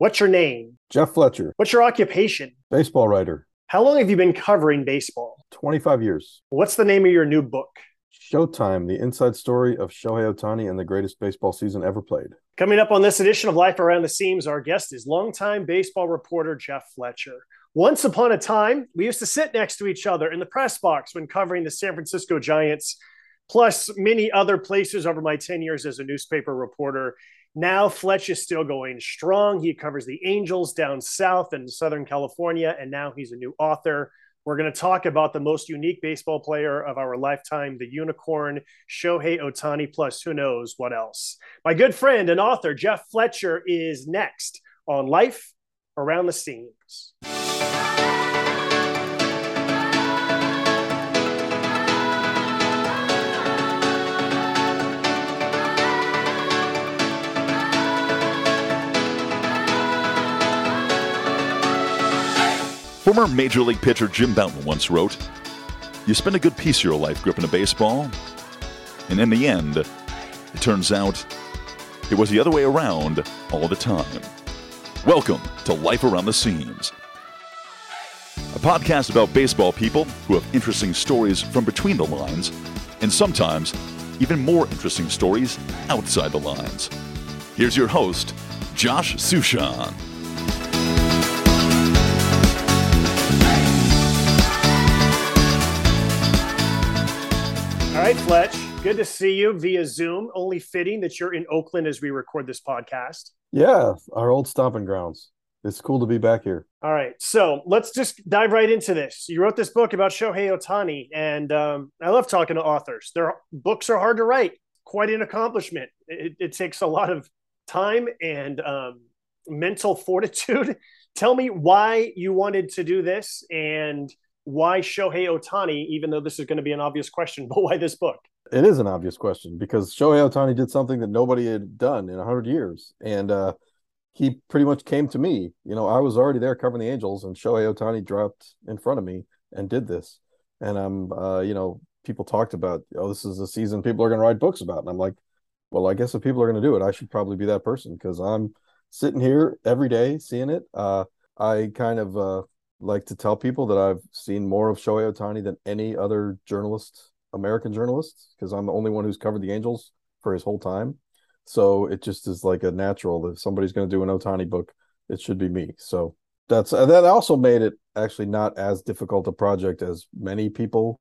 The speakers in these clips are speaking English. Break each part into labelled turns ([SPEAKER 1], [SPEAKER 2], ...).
[SPEAKER 1] What's your name?
[SPEAKER 2] Jeff Fletcher,
[SPEAKER 1] What's your occupation?
[SPEAKER 2] baseball writer,
[SPEAKER 1] How long have you been covering baseball?
[SPEAKER 2] 25 years.
[SPEAKER 1] What's the name of your new book?
[SPEAKER 2] Showtime, the inside story of Shohei Ohtani and the greatest baseball season ever played.
[SPEAKER 1] Coming up on this edition of Life Around the Seams, our guest is longtime baseball reporter Jeff Fletcher. Once upon a time, we used to sit next to each other in the press box when covering the San Francisco Giants, plus many other places over my 10 years as a newspaper reporter. Now, Fletch is still going strong. He covers the Angels down south in Southern California, and now he's a new author. We're going to talk about the most unique baseball player of our lifetime, the unicorn, Shohei Ohtani, plus who knows what else. My good friend and author, Jeff Fletcher, is next on Life Around the Seams.
[SPEAKER 3] Former Major League pitcher Jim Bouton once wrote, You spend a good piece of your life gripping a baseball, and in the end, it turns out it was the other way around all the time. Welcome to Life Around the Seams, a podcast about baseball people who have interesting stories from between the lines, and sometimes even more interesting stories outside the lines. Here's your host, Josh
[SPEAKER 1] Suchon. Right, Fletch, good to see you via Zoom. Only fitting that you're in Oakland as we record this podcast.
[SPEAKER 2] Yeah, our old stomping grounds. It's cool to be back here.
[SPEAKER 1] All right, so let's just dive right into this. You wrote this book about Shohei Ohtani, and um, I love talking to authors. Their books are hard to write, quite an accomplishment. It, it takes a lot of time and um, mental fortitude. Tell me why you wanted to do this and why Shohei Ohtani, even though this is going to be an obvious question, but why this book?
[SPEAKER 2] It is an obvious question because Shohei Ohtani did something that nobody had done in 100 years. And uh, he pretty much came to me. You know, I was already there covering the Angels, and Shohei Ohtani dropped in front of me and did this. And I'm, uh, you know, people talked about, oh, this is a season people are going to write books about. And I'm like, well, I guess if people are going to do it, I should probably be that person because I'm sitting here every day seeing it. Uh, I kind of uh, like to tell people that I've seen more of Shohei Ohtani than any other journalist, American journalist, because I'm the only one who's covered the Angels for his whole time. So it just is like a natural. If somebody's going to do an Ohtani book, it should be me. So that's that also made it actually not as difficult a project as many people,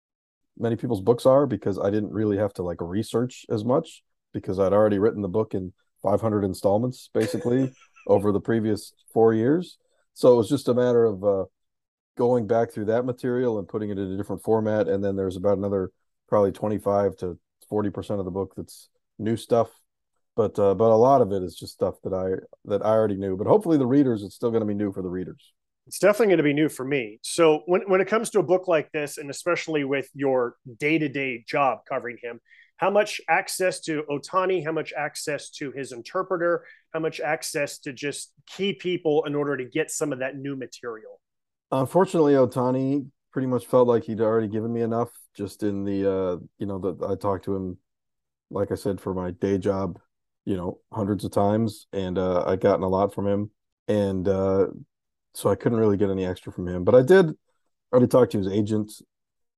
[SPEAKER 2] many people's books are because I didn't really have to like research as much because I'd already written the book in 500 installments basically over the previous four years. So it was just a matter of uh, going back through that material and putting it in a different format. And then there's about another probably 25 to 40% of the book that's new stuff. But uh, but a lot of it is just stuff that I that I already knew. But hopefully the readers, it's still going to be new for the readers.
[SPEAKER 1] It's definitely going to be new for me. So when, when it comes to a book like this, and especially with your day-to-day job covering him, how much access to Ohtani, how much access to his interpreter, how much access to just key people in order to get some of that new material?
[SPEAKER 2] Unfortunately, Ohtani pretty much felt like he'd already given me enough just in the uh you know that I talked to him like I said for my day job, you know, hundreds of times and uh I gotten a lot from him and uh so I couldn't really get any extra from him. But I did already talk to his agent.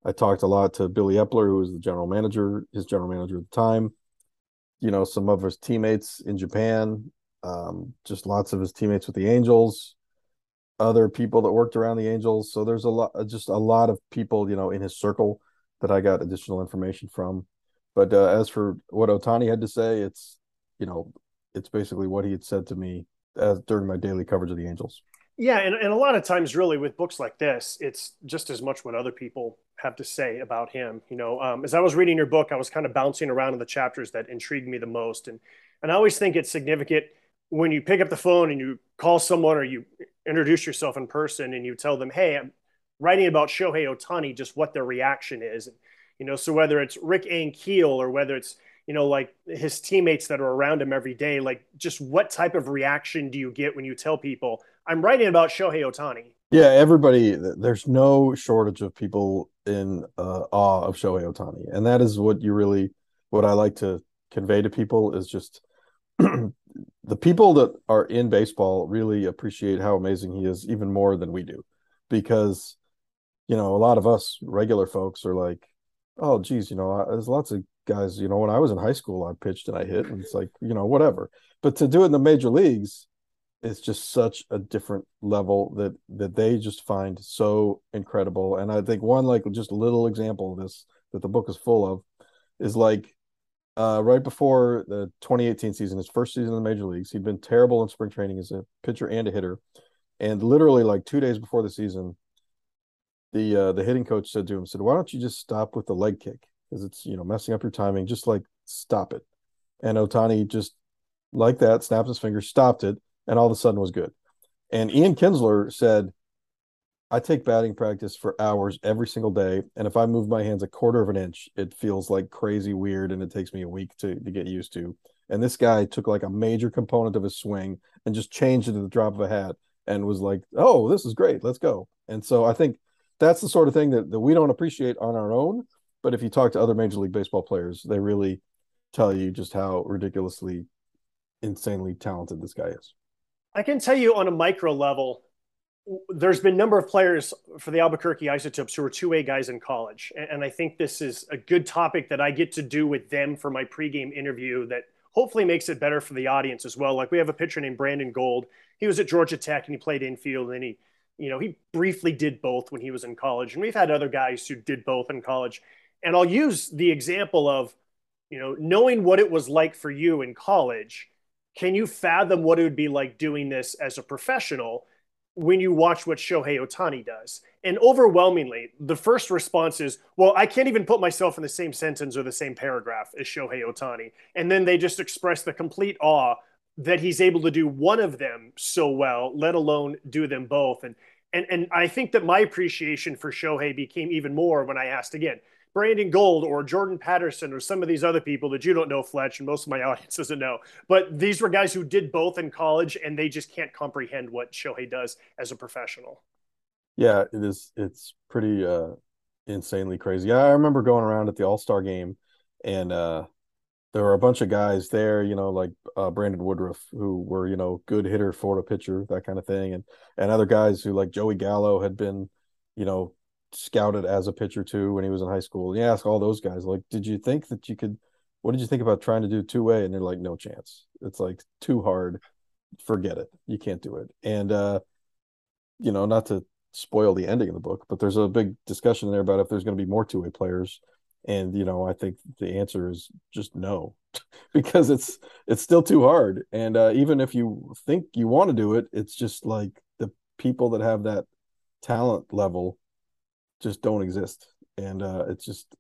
[SPEAKER 2] I talked a lot to Billy Eppler, who was the general manager, his general manager at the time. You know, some of his teammates in Japan, um, just lots of his teammates with the Angels, other people that worked around the Angels. So there's a lot, just a lot of people, you know, in his circle that I got additional information from. But uh, as for what Ohtani had to say, it's, you know, it's basically what he had said to me as, during my daily coverage of the Angels.
[SPEAKER 1] Yeah, and, and a lot of times, really, with books like this, it's just as much what other people have to say about him. You know, um, as I was reading your book, I was kind of bouncing around in the chapters that intrigued me the most, and and I always think it's significant when you pick up the phone and you call someone or you introduce yourself in person and you tell them, "Hey, I'm writing about Shohei Ohtani," just what their reaction is. You know, so whether it's Rick Ankiel or whether it's you know like his teammates that are around him every day, like just what type of reaction do you get when you tell people, "I'm writing about Shohei Ohtani"?
[SPEAKER 2] Yeah, everybody. There's no shortage of people in uh, awe of Shohei Ohtani, and that is what you really, what I like to convey to people is just the people that are in baseball really appreciate how amazing he is even more than we do because you know a lot of us regular folks are like oh geez you know there's lots of guys you know when i was in high school i pitched and i hit and it's like you know whatever. But to do it in the major leagues it's just such a different level that that they just find so incredible. And i think one like just little example of this that the book is full of is like uh, right before the 2018 season, his first season in the major leagues, he'd been terrible in spring training as a pitcher and a hitter. And literally, like two days before the season, the uh, the hitting coach said to him, "said Why don't you just stop with the leg kick? Because it's you know messing up your timing. Just like stop it." And Ohtani just like that snapped his fingers, stopped it, and all of a sudden was good. And Ian Kinsler said, I take batting practice for hours every single day. And if I move my hands a quarter of an inch, it feels like crazy weird and it takes me a week to, to get used to. And this guy took like a major component of his swing and just changed it at the drop of a hat and was like, oh, this is great. Let's go. And so I think that's the sort of thing that, that we don't appreciate on our own. But if you talk to other Major League Baseball players, they really tell you just how ridiculously, insanely talented this guy is.
[SPEAKER 1] I can tell you on a micro level, there's been a number of players for the Albuquerque Isotopes who were two way guys in college. And I think this is a good topic that I get to do with them for my pregame interview that hopefully makes it better for the audience as well. Like we have a pitcher named Brandon Gold. He was at Georgia Tech and he played infield and he, you know, he briefly did both when he was in college. And we've had other guys who did both in college. And I'll use the example of, you know, knowing what it was like for you in college. Can you fathom what it would be like doing this as a professional? When you watch what Shohei Ohtani does. And overwhelmingly, the first response is, well, I can't even put myself in the same sentence or the same paragraph as Shohei Ohtani. And then they just express the complete awe that he's able to do one of them so well, let alone do them both. And and and I think that my appreciation for Shohei became even more when I asked again, Brandon Gold or Jordan Patterson or some of these other people that you don't know, Fletch, and most of my audience doesn't know. But these were guys who did both in college, and they just can't comprehend what Shohei does as a professional.
[SPEAKER 2] Yeah, it is. It's pretty uh, insanely crazy. I remember going around at the All Star game, and uh, there were a bunch of guys there, you know, like uh, Brandon Woodruff, who were you know good hitter, Florida pitcher, that kind of thing, and and other guys who like Joey Gallo had been, you know, scouted as a pitcher too when he was in high school. You ask all those guys, like, did you think that you could? What did you think about trying to do two way? And they're like, no chance. It's like too hard. Forget it. You can't do it. And uh, you know, not to spoil the ending of the book, but there's a big discussion there about if there's going to be more two way players. And you know, I think the answer is just no, because it's it's still too hard. And uh, even if you think you want to do it, it's just like the people that have that talent level just don't exist, and uh, it's just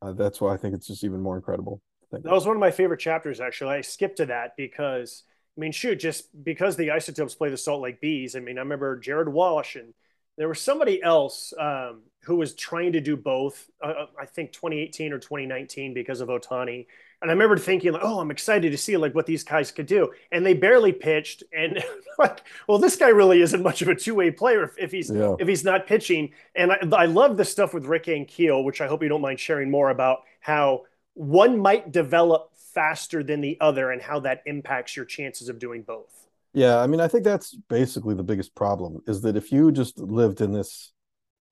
[SPEAKER 2] uh, that's why I think it's just even more incredible.
[SPEAKER 1] That was one of my favorite chapters. Actually, I skipped to that because I mean, shoot, just because the Isotopes play the Salt Lake Bees. I mean, I remember Jared Walsh and there was somebody else um, who was trying to do both. Uh, uh I think 2018 or 2019 because of Ohtani. And I remember thinking, like, oh, I'm excited to see like what these guys could do. And they barely pitched. And like, well, this guy really isn't much of a two way player if, if he's yeah. if he's not pitching. And I, I love the stuff with Rick Ankiel, which I hope you don't mind sharing more about how one might develop faster than the other and how that impacts your chances of doing both.
[SPEAKER 2] Yeah, I mean, I think that's basically the biggest problem is that if you just lived in this,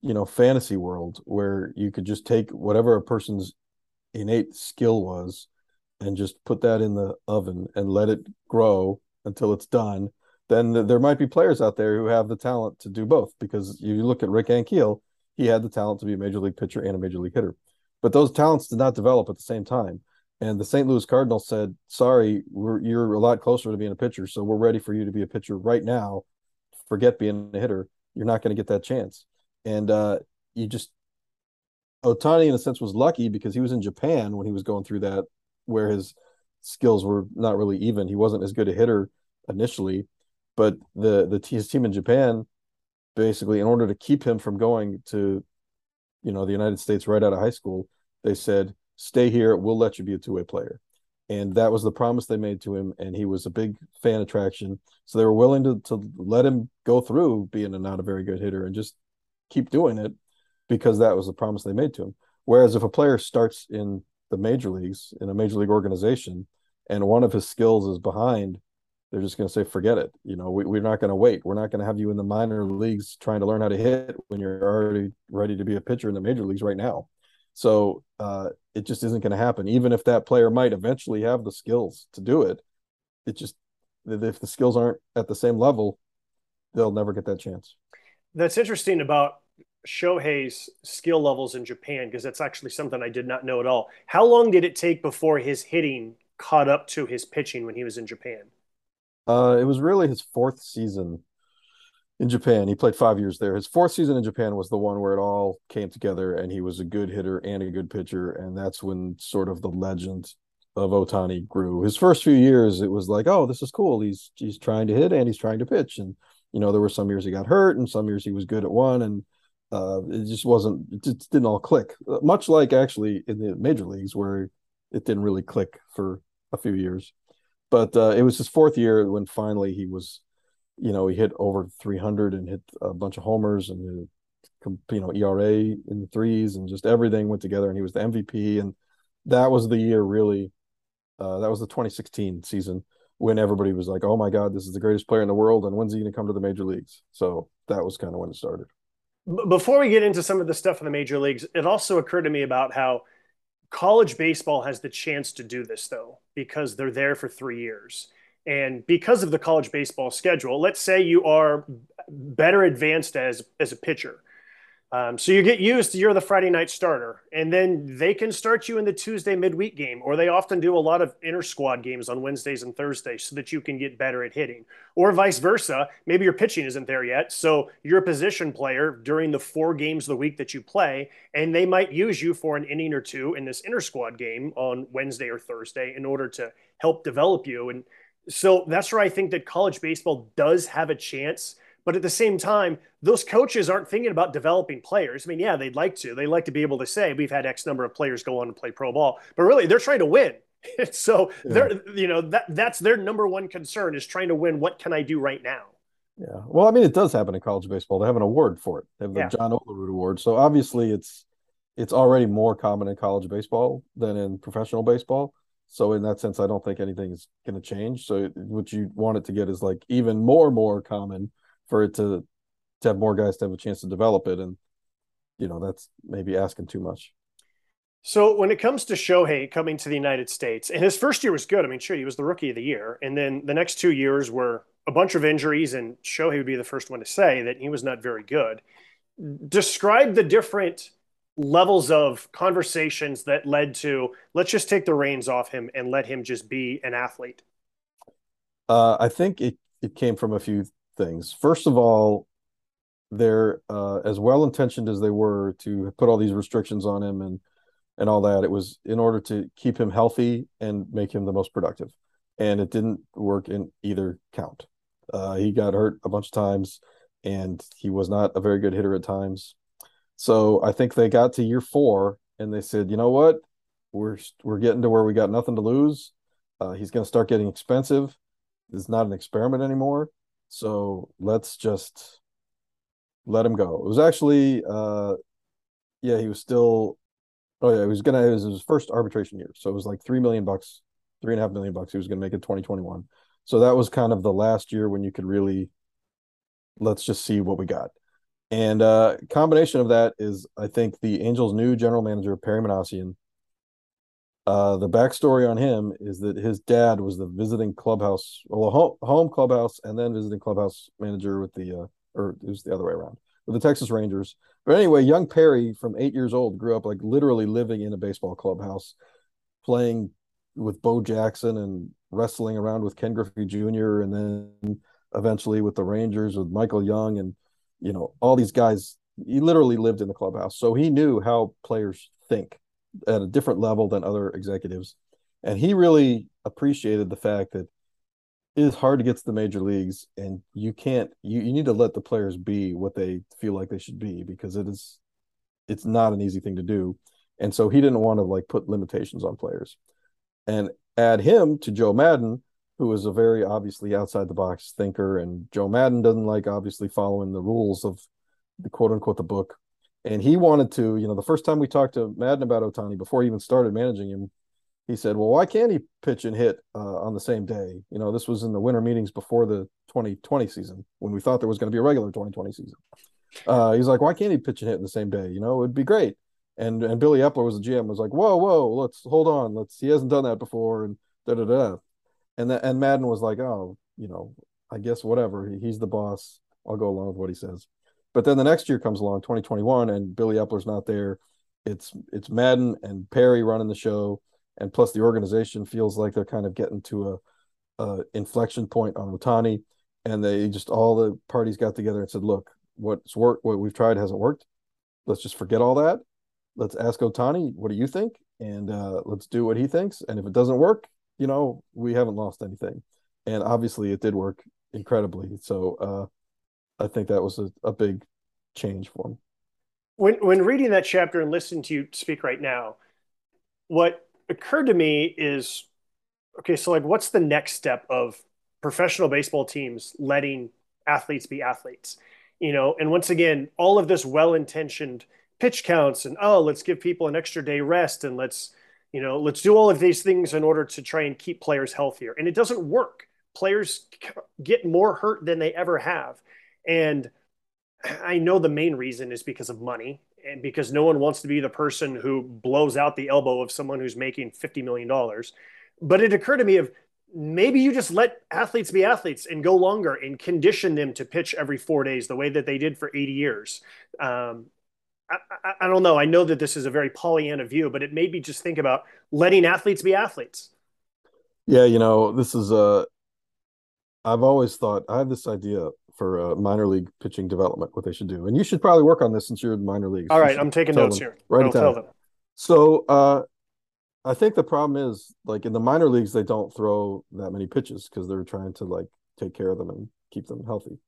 [SPEAKER 2] you know, fantasy world where you could just take whatever a person's innate skill was and just put that in the oven and let it grow until it's done, then there might be players out there who have the talent to do both. Because you look at Rick Ankiel, he had the talent to be a major league pitcher and a major league hitter, but those talents did not develop at the same time. And the St. Louis Cardinals said, "Sorry, you're a lot closer to being a pitcher, so we're ready for you to be a pitcher right now. Forget being a hitter. You're not going to get that chance." And uh, you just Ohtani, in a sense, was lucky because he was in Japan when he was going through that where his skills were not really even. He wasn't as good a hitter initially, but the the his team in Japan basically in order to keep him from going to you know the United States right out of high school, they said, "Stay here. We'll let you be a two-way player." And that was the promise they made to him, and he was a big fan attraction. So they were willing to to let him go through being a not a very good hitter and just keep doing it because that was the promise they made to him. Whereas if a player starts in the major leagues in a major league organization, and one of his skills is behind they're just going to say, forget it. You know, we, we're not going to wait. We're not going to have you in the minor leagues trying to learn how to hit when you're already ready to be a pitcher in the major leagues right now. So uh, it just isn't going to happen. Even if that player might eventually have the skills to do it, it just if the skills aren't at the same level, they'll never get that chance.
[SPEAKER 1] That's interesting about Shohei's skill levels in Japan because that's actually something I did not know at all. How long did it take before his hitting caught up to his pitching when he was in Japan?
[SPEAKER 2] Uh, it was really his fourth season in Japan. He played five years there. His fourth season in Japan was the one where it all came together, and he was a good hitter and a good pitcher. And that's when sort of the legend of Ohtani grew. His first few years, it was like, oh, this is cool. He's he's trying to hit and he's trying to pitch. And you know, there were some years he got hurt, and some years he was good at one, and uh, it just wasn't. It just didn't all click. Uh, much like actually in the major leagues, where it didn't really click for a few years. But uh, it was his fourth year when finally he was you know, he hit over 300 and hit a bunch of homers and you know ERA in the threes and just everything went together and he was the MVP and that was the year really uh, that was the 2016 season when everybody was like oh my god this is the greatest player in the world and when's he going to come to the major leagues so that was kind of when it started
[SPEAKER 1] before we get into some of the stuff in the major leagues it also occurred to me about how college baseball has the chance to do this though because they're there for 3 years and because of the college baseball schedule, let's say you are better advanced as as a pitcher. Um, so you get used, to you're the Friday night starter, and then they can start you in the Tuesday midweek game, or they often do a lot of inter squad games on Wednesdays and Thursdays so that you can get better at hitting, or vice versa. Maybe your pitching isn't there yet, so you're a position player during the four games of the week that you play, and they might use you for an inning or two in this inter squad game on Wednesday or Thursday in order to help develop you. And so that's where I think that college baseball does have a chance. But at the same time, those coaches aren't thinking about developing players. I mean, yeah, they'd like to. They like to be able to say, we've had X number of players go on and play pro ball. But really, they're trying to win. so yeah. they're, you know, that that's their number one concern is trying to win. What can I do right now?
[SPEAKER 2] Yeah. Well, I mean, it does happen in college baseball. They have an award for it. They have the yeah. John Olerud Award. So obviously, it's it's already more common in college baseball than in professional baseball. So in that sense, I don't think anything is going to change. So what you want it to get is like even more more common for it to to have more guys to have a chance to develop it, and you know that's maybe asking too much.
[SPEAKER 1] So when it comes to Shohei coming to the United States, and his first year was good. I mean, sure, he was the rookie of the year, and then the next two years were a bunch of injuries, and Shohei would be the first one to say that he was not very good. Describe the different levels of conversations that led to let's just take the reins off him and let him just be an athlete?
[SPEAKER 2] Uh, I think it, it came from a few things. First of all, they're uh, as well intentioned as they were to put all these restrictions on him and and all that. It was in order to keep him healthy and make him the most productive, and it didn't work in either count. Uh, he got hurt a bunch of times, and he was not a very good hitter at times. So I think they got to year four and they said, you know what, we're we're getting to where we got nothing to lose. Uh, he's going to start getting expensive. It's not an experiment anymore. So let's just let him go. It was actually, uh, yeah, he was still. Oh yeah, he was gonna. It was his first arbitration year, so it was like three million bucks, three and a half million bucks. He was gonna make it twenty twenty one. So that was kind of the last year when you could really, let's just see what we got. And uh, combination of that is, I think, the Angels' new general manager, Perry Minasian. Uh, the backstory on him is that his dad was the visiting clubhouse, well, home, home clubhouse, and then visiting clubhouse manager with the, uh, or it was the other way around, with the Texas Rangers. But anyway, young Perry from eight years old grew up like literally living in a baseball clubhouse, playing with Bo Jackson and wrestling around with Ken Griffey Jr. and then eventually with the Rangers with Michael Young and you know, all these guys, he literally lived in the clubhouse. So he knew how players think at a different level than other executives. And he really appreciated the fact that it is hard to get to the major leagues and you can't you, you need to let the players be what they feel like they should be because it is it's not an easy thing to do. And so he didn't want to like put limitations on players. And add him to Joe Maddon, who is a very obviously outside the box thinker, and Joe Maddon doesn't like obviously following the rules of the quote unquote the book. And he wanted to, you know, the first time we talked to Maddon about Ohtani before he even started managing him, he said, "Well, why can't he pitch and hit uh, on the same day?" You know, this was in the winter meetings before the 2020 season when we thought there was going to be a regular 2020 season. Uh, he's like, "Why can't he pitch and hit in the same day? You know, it'd be great." And and Billy Eppler was the GM was like, "Whoa, whoa, let's hold on, let's." He hasn't done that before, and da da da. And the, and Maddon was like, "Oh, you know, I guess whatever. He, he's the boss. I'll go along with what he says." But then the next year comes along, 2021, and Billy Eppler's not there. It's it's Maddon and Perry running the show and plus the organization feels like they're kind of getting to a, a inflection point on Ohtani, and they just all the parties got together and said, "Look, what's worked, what we've tried hasn't worked. Let's just forget all that. Let's ask Ohtani, what do you think, and uh, let's do what he thinks. And if it doesn't work, you know, we haven't lost anything. And obviously, it did work incredibly. So uh, I think that was a, a big change for him.
[SPEAKER 1] When when reading that chapter and listening to you speak right now, what occurred to me is okay, so like what's the next step of professional baseball teams letting athletes be athletes? You know, and once again, all of this well-intentioned pitch counts and oh, let's give people an extra day rest and let's, you know, let's do all of these things in order to try and keep players healthier. And it doesn't work. Players get more hurt than they ever have. And I know the main reason is because of money and because no one wants to be the person who blows out the elbow of someone who's making $50 million. But it occurred to me of maybe you just let athletes be athletes and go longer and condition them to pitch every four days the way that they did for 80 years. Um, I, I, I, don't know. I know that this is a very Pollyanna view, but it made me just think about letting athletes be athletes.
[SPEAKER 2] Yeah, you know, this is a. I've always thought I have this idea for uh, minor league pitching development, what they should do. And you should probably work on this since you're in minor leagues.
[SPEAKER 1] All right, I'm taking notes
[SPEAKER 2] them,
[SPEAKER 1] here.
[SPEAKER 2] Write it down. So uh, I think the problem is like in the minor leagues, they don't throw that many pitches because they're trying to like take care of them and keep them healthy.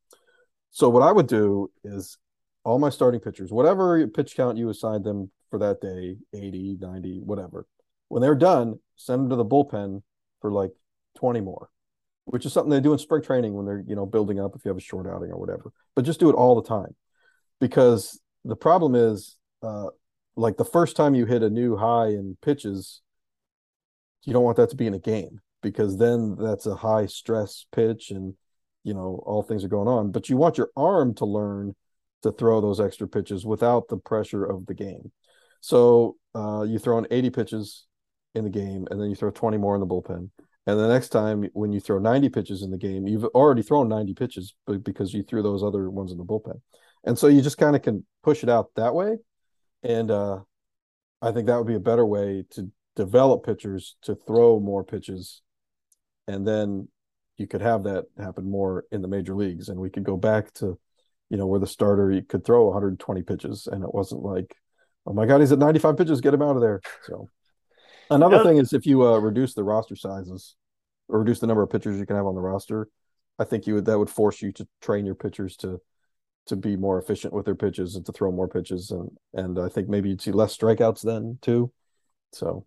[SPEAKER 2] So what I would do is all my starting pitchers, whatever pitch count you assign them for that day, 80, 90, whatever, when they're done, send them to the bullpen for like 20 more which is something they do in spring training when they're you know building up if you have a short outing or whatever. But just do it all the time, because the problem is, uh, like the first time you hit a new high in pitches, you don't want that to be in a game because then that's a high stress pitch and you know all things are going on. But you want your arm to learn to throw those extra pitches without the pressure of the game. So uh, you throw in 80 pitches in the game, and then you throw 20 more in the bullpen and the next time when you throw 90 pitches in the game, you've already thrown 90 pitches because you threw those other ones in the bullpen. And so you just kind of can push it out that way. And uh, I think that would be a better way to develop pitchers to throw more pitches. And then you could have that happen more in the major leagues. And we could go back to, you know, where the starter could throw 120 pitches and it wasn't like, oh my God, he's at 95 pitches, get him out of there. So Another thing is if you uh, reduce the roster sizes or reduce the number of pitchers you can have on the roster, I think you would that would force you to train your pitchers to to be more efficient with their pitches and to throw more pitches and and I think maybe you'd see less strikeouts then too. So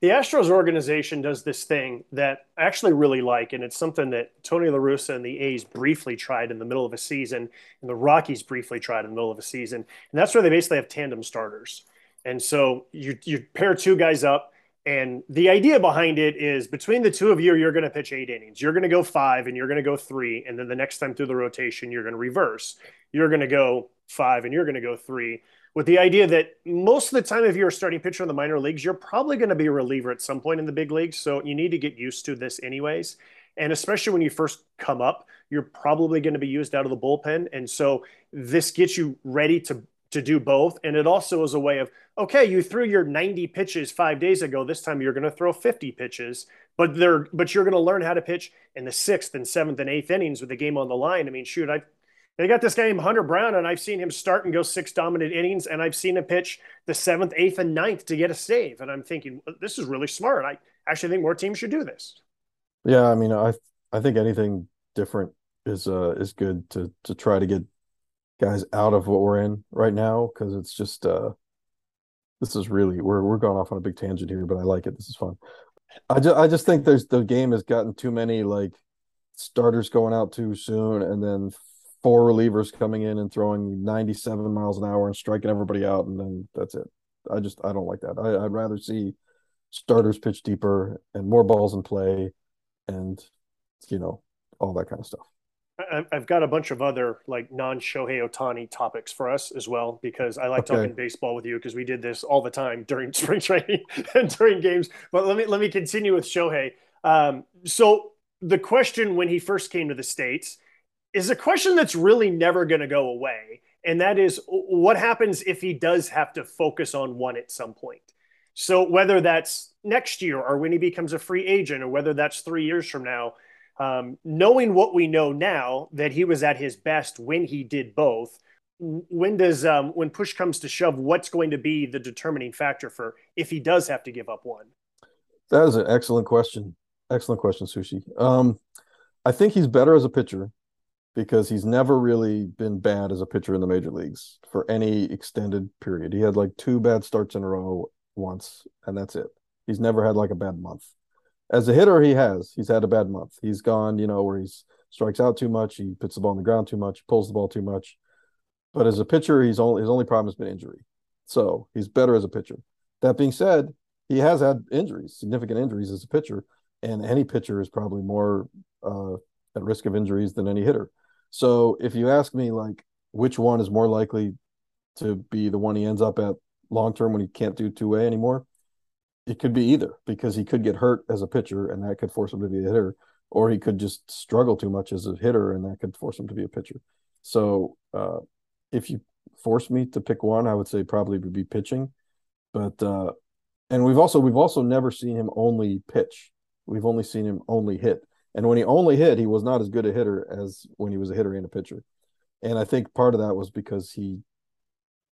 [SPEAKER 1] the Astros organization does this thing that I actually really like, and it's something that Tony La Russa and the A's briefly tried in the middle of a season, and the Rockies briefly tried in the middle of a season, and that's where they basically have tandem starters. And so you you pair two guys up, and the idea behind it is between the two of you, you're going to pitch eight innings. You're going to go five and you're going to go three. And then the next time through the rotation, you're going to reverse. You're going to go five and you're going to go three. With the idea that most of the time, if you're a starting pitcher in the minor leagues, you're probably going to be a reliever at some point in the big leagues. So you need to get used to this, anyways. And especially when you first come up, you're probably going to be used out of the bullpen. And so this gets you ready to to do both. And it also is a way of, okay, you threw your 90 pitches five days ago. This time you're going to throw 50 pitches, but they're, but you're going to learn how to pitch in the sixth and seventh and eighth innings with the game on the line. I mean, shoot, I, they got this guy named Hunter Brown, and I've seen him start and go six dominant innings, and I've seen him pitch the seventh, eighth, and ninth to get a save. And I'm thinking, this is really smart. I actually think more teams should do this.
[SPEAKER 2] Yeah, I mean, I I think anything different is uh is good to to try to get guys out of what we're in right now because it's just uh this is really we're we're going off on a big tangent here, but I like it. This is fun. I just I just think there's the game has gotten too many like starters going out too soon and then four relievers coming in and throwing 97 miles an hour and striking everybody out and then that's it. I just I don't like that. I, I'd rather see starters pitch deeper and more balls in play and you know all that kind of stuff
[SPEAKER 1] I've got a bunch of other like non Shohei Ohtani topics for us as well because I like okay. talking baseball with you because we did this all the time during spring training and during games. But let me let me continue with Shohei. Um, so the question when he first came to the states is a question that's really never going to go away, and that is what happens if he does have to focus on one at some point. So whether that's next year or when he becomes a free agent, or whether that's three years from now um, knowing what we know now that he was at his best when he did both when does um, when push comes to shove what's going to be the determining factor for if he does have to give up one?
[SPEAKER 2] That is an excellent question. Excellent question sushi. Um, i think he's better as a pitcher because he's never really been bad as a pitcher in the major leagues for any extended period. He had like two bad starts in a row once and that's it. He's never had like a bad month as a hitter, he has. He's had a bad month. He's gone, you know, where he strikes out too much, he puts the ball on the ground too much, he pulls the ball too much. But as a pitcher, he's only his only problem has been injury. So he's better as a pitcher. That being said, he has had injuries, significant injuries as a pitcher, and any pitcher is probably more uh, at risk of injuries than any hitter. So if you ask me, like, which one is more likely to be the one he ends up at long term when he can't do two way anymore? It could be either because he could get hurt as a pitcher and that could force him to be a hitter, or he could just struggle too much as a hitter and that could force him to be a pitcher. So uh, if you force me to pick one, I would say probably would be pitching. But uh, and we've also we've also never seen him only pitch. We've only seen him only hit. And when he only hit, he was not as good a hitter as when he was a hitter and a pitcher. And I think part of that was because he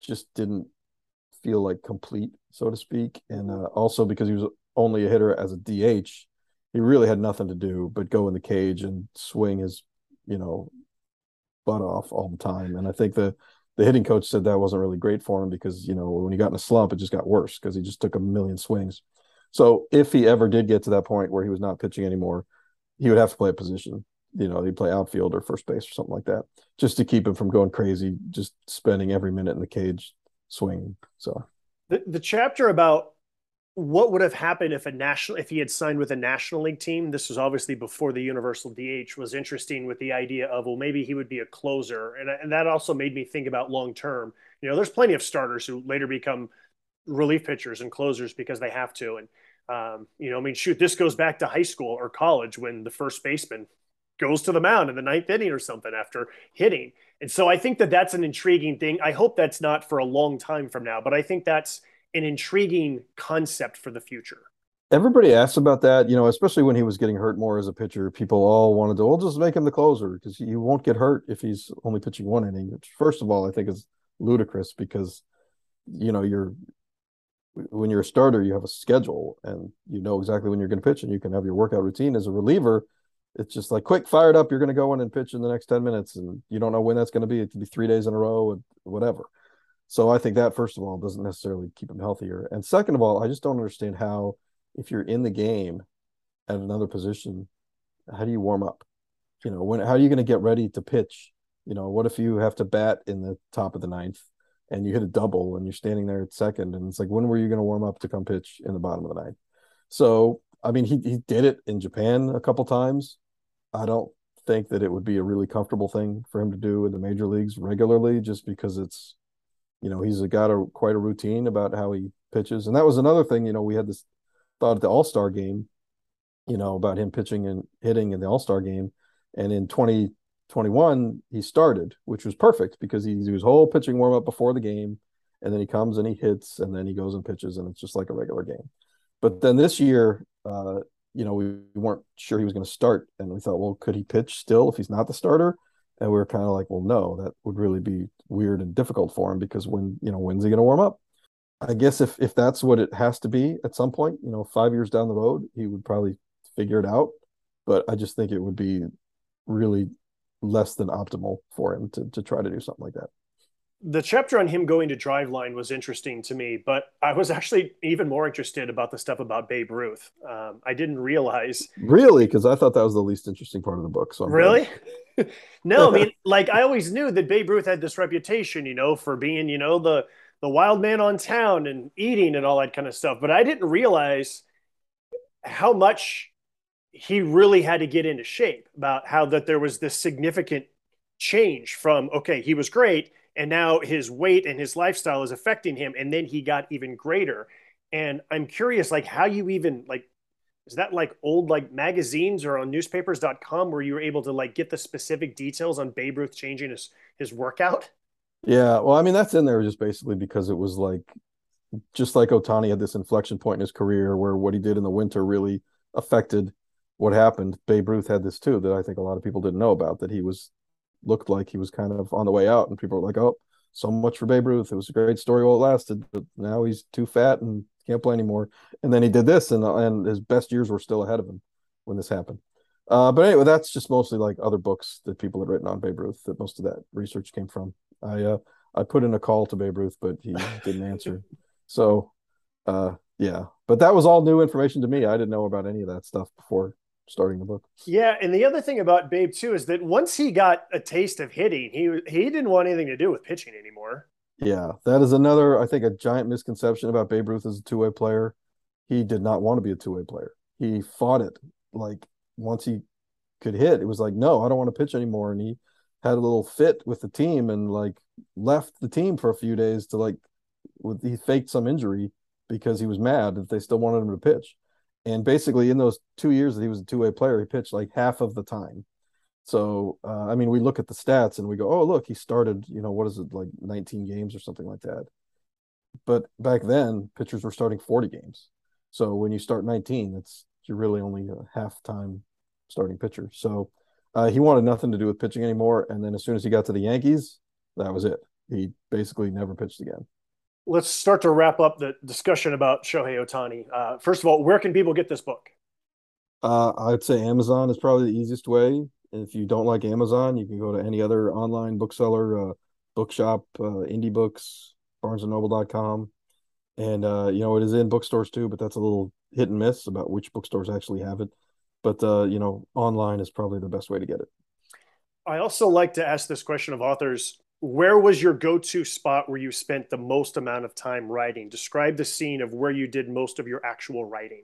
[SPEAKER 2] just didn't feel like complete, so to speak, and uh, also because he was only a hitter as a DH, he really had nothing to do but go in the cage and swing his, you know, butt off all the time. And I think the the hitting coach said that wasn't really great for him because you know when he got in a slump, it just got worse because he just took a million swings. So if he ever did get to that point where he was not pitching anymore, he would have to play a position. You know, he'd play outfield or first base or something like that, just to keep him from going crazy, just spending every minute in the cage swinging. So
[SPEAKER 1] the, the chapter about what would have happened if a national if he had signed with a national league team this was obviously before the universal dh was interesting with the idea of well maybe he would be a closer. And, and that also made me think about long term. You know there's plenty of starters who later become relief pitchers and closers because they have to. And um, you know i mean shoot this goes back to high school or college when the first baseman goes to the mound in the ninth inning or something after hitting and so I think that that's an intriguing thing. I hope that's not for a long time from now, but I think that's an intriguing concept for the future.
[SPEAKER 2] Everybody asks about that, you know, especially when he was getting hurt more as a pitcher. People all wanted to, well, just make him the closer because he won't get hurt if he's only pitching one inning. Which, first of all, I think is ludicrous because, you know, you're when you're a starter, you have a schedule and you know exactly when you're going to pitch, and you can have your workout routine. As a reliever, it's just like quick, fired up. You're going to go in and pitch in the next 10 minutes, and you don't know when that's going to be. It could be three days in a row, and whatever. So I think that first of all doesn't necessarily keep him healthier. And second of all, I just don't understand how, if you're in the game at another position, how do you warm up? You know, when how are you going to get ready to pitch? You know, what if you have to bat in the top of the ninth and you hit a double and you're standing there at second, and it's like, when were you going to warm up to come pitch in the bottom of the ninth? So I mean, he he did it in Japan a couple times. I don't think that it would be a really comfortable thing for him to do in the major leagues regularly, just because it's, you know, he's got a quite a routine about how he pitches, and that was another thing. You know, we had this thought at the All Star game, you know, about him pitching and hitting in the All Star game, and in 2021 he started, which was perfect because he, was whole pitching warm up before the game, and then he comes and he hits, and then he goes and pitches, and it's just like a regular game. But then this year, uh, you know, we, weren't sure he was going to start, and we thought, well, could he pitch still if he's not the starter? And we were kind of like, well, no, that would really be weird and difficult for him because when you know when's he going to warm up? I guess if if that's what it has to be at some point, you know, five years down the road, he would probably figure it out. But I just think it would be really less than optimal for him to to try to do something like that
[SPEAKER 1] the chapter on him going to driveline was interesting to me, but I was actually even more interested about the stuff about Babe Ruth. Um, I didn't realize
[SPEAKER 2] really because I thought that was the least interesting part of the book. So I'm
[SPEAKER 1] really, no, I mean, like I always knew that Babe Ruth had this reputation, you know, for being, you know, the the wild man on town and eating and all that kind of stuff. But I didn't realize how much he really had to get into shape about how that there was this significant change from okay, he was great, and now his weight and his lifestyle is affecting him, and then he got even greater. And I'm curious, like how you even like is that like old like magazines or on newspapers.com where you were able to like get the specific details on Babe Ruth changing his his workout?
[SPEAKER 2] Yeah, well, I mean that's in there just basically because it was like just like Ohtani had this inflection point in his career where what he did in the winter really affected what happened. Babe Ruth had this too that I think a lot of people didn't know about that he was looked like he was kind of on the way out and people were like, "Oh, so much for Babe Ruth. It was a great story while it lasted, but now he's too fat and can't play anymore. And then he did this, and and his best years were still ahead of him when this happened. Uh, but anyway, that's just mostly like other books that people had written on Babe Ruth that most of that research came from. I uh, I put in a call to Babe Ruth, but he didn't answer. So, uh, yeah, but that was all new information to me. I didn't know about any of that stuff before starting the book.
[SPEAKER 1] Yeah, and the other thing about Babe too is that once he got a taste of hitting, he he didn't want anything to do with pitching anymore.
[SPEAKER 2] Yeah, that is another, I think, a giant misconception about Babe Ruth as a two way player. He did not want to be a two way player. He fought it. Like once he could hit, it was like, no, I don't want to pitch anymore. And he had a little fit with the team and like left the team for a few days to like, with, he faked some injury because he was mad that they still wanted him to pitch. And basically, in those two years that he was a two way player, he pitched like half of the time. So uh, I mean, we look at the stats and we go, "Oh, look, he started. You know, what is it like 19 games or something like that?" But back then, pitchers were starting 40 games. So when you start 19, it's you're really only a half time starting pitcher. So uh, he wanted nothing to do with pitching anymore. And then as soon as he got to the Yankees, that was it. He basically never pitched again.
[SPEAKER 1] Let's start to wrap up the discussion about Shohei Ohtani. Uh, first of all, where can people get this book?
[SPEAKER 2] Uh, I'd say Amazon is probably the easiest way. If you don't like Amazon, you can go to any other online bookseller, uh, bookshop, uh, indie books, barnesandnoble.com. And, uh, you know, it is in bookstores too, but that's a little hit and miss about which bookstores actually have it. But, uh, you know, online is probably the best way to get it.
[SPEAKER 1] I also like to ask this question of authors where was your go-to spot where you spent the most amount of time writing describe the scene of where you did most of your actual writing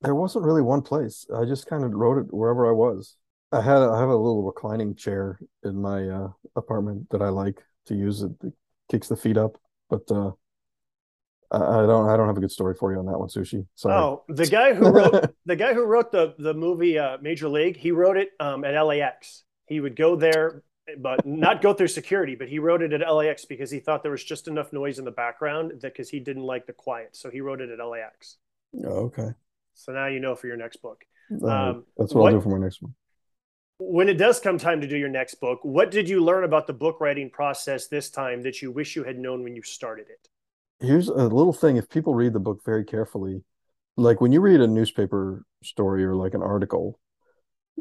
[SPEAKER 2] there wasn't really one place i just kind of wrote it wherever i was I had I have a little reclining chair in my uh, apartment that I like to use. It, it kicks the feet up, but uh, I, I, don't I don't have a good story for you on that one, Sushi. Sorry.
[SPEAKER 1] Oh, the guy who wrote the guy who wrote the the movie uh, Major League, he wrote it um, at LAX. He would go there, but not go through security. But he wrote it at LAX because he thought there was just enough noise in the background that because he didn't like the quiet, so he wrote it at LAX.
[SPEAKER 2] Oh, okay.
[SPEAKER 1] So now you know for your next book.
[SPEAKER 2] Um, that's what, what I'll do for my next one
[SPEAKER 1] when it does come time to do your next book, what did you learn about the book writing process this time that you wish you had known when you started it?
[SPEAKER 2] Here's a little thing if people read the book very carefully, like when you read a newspaper story or like an article,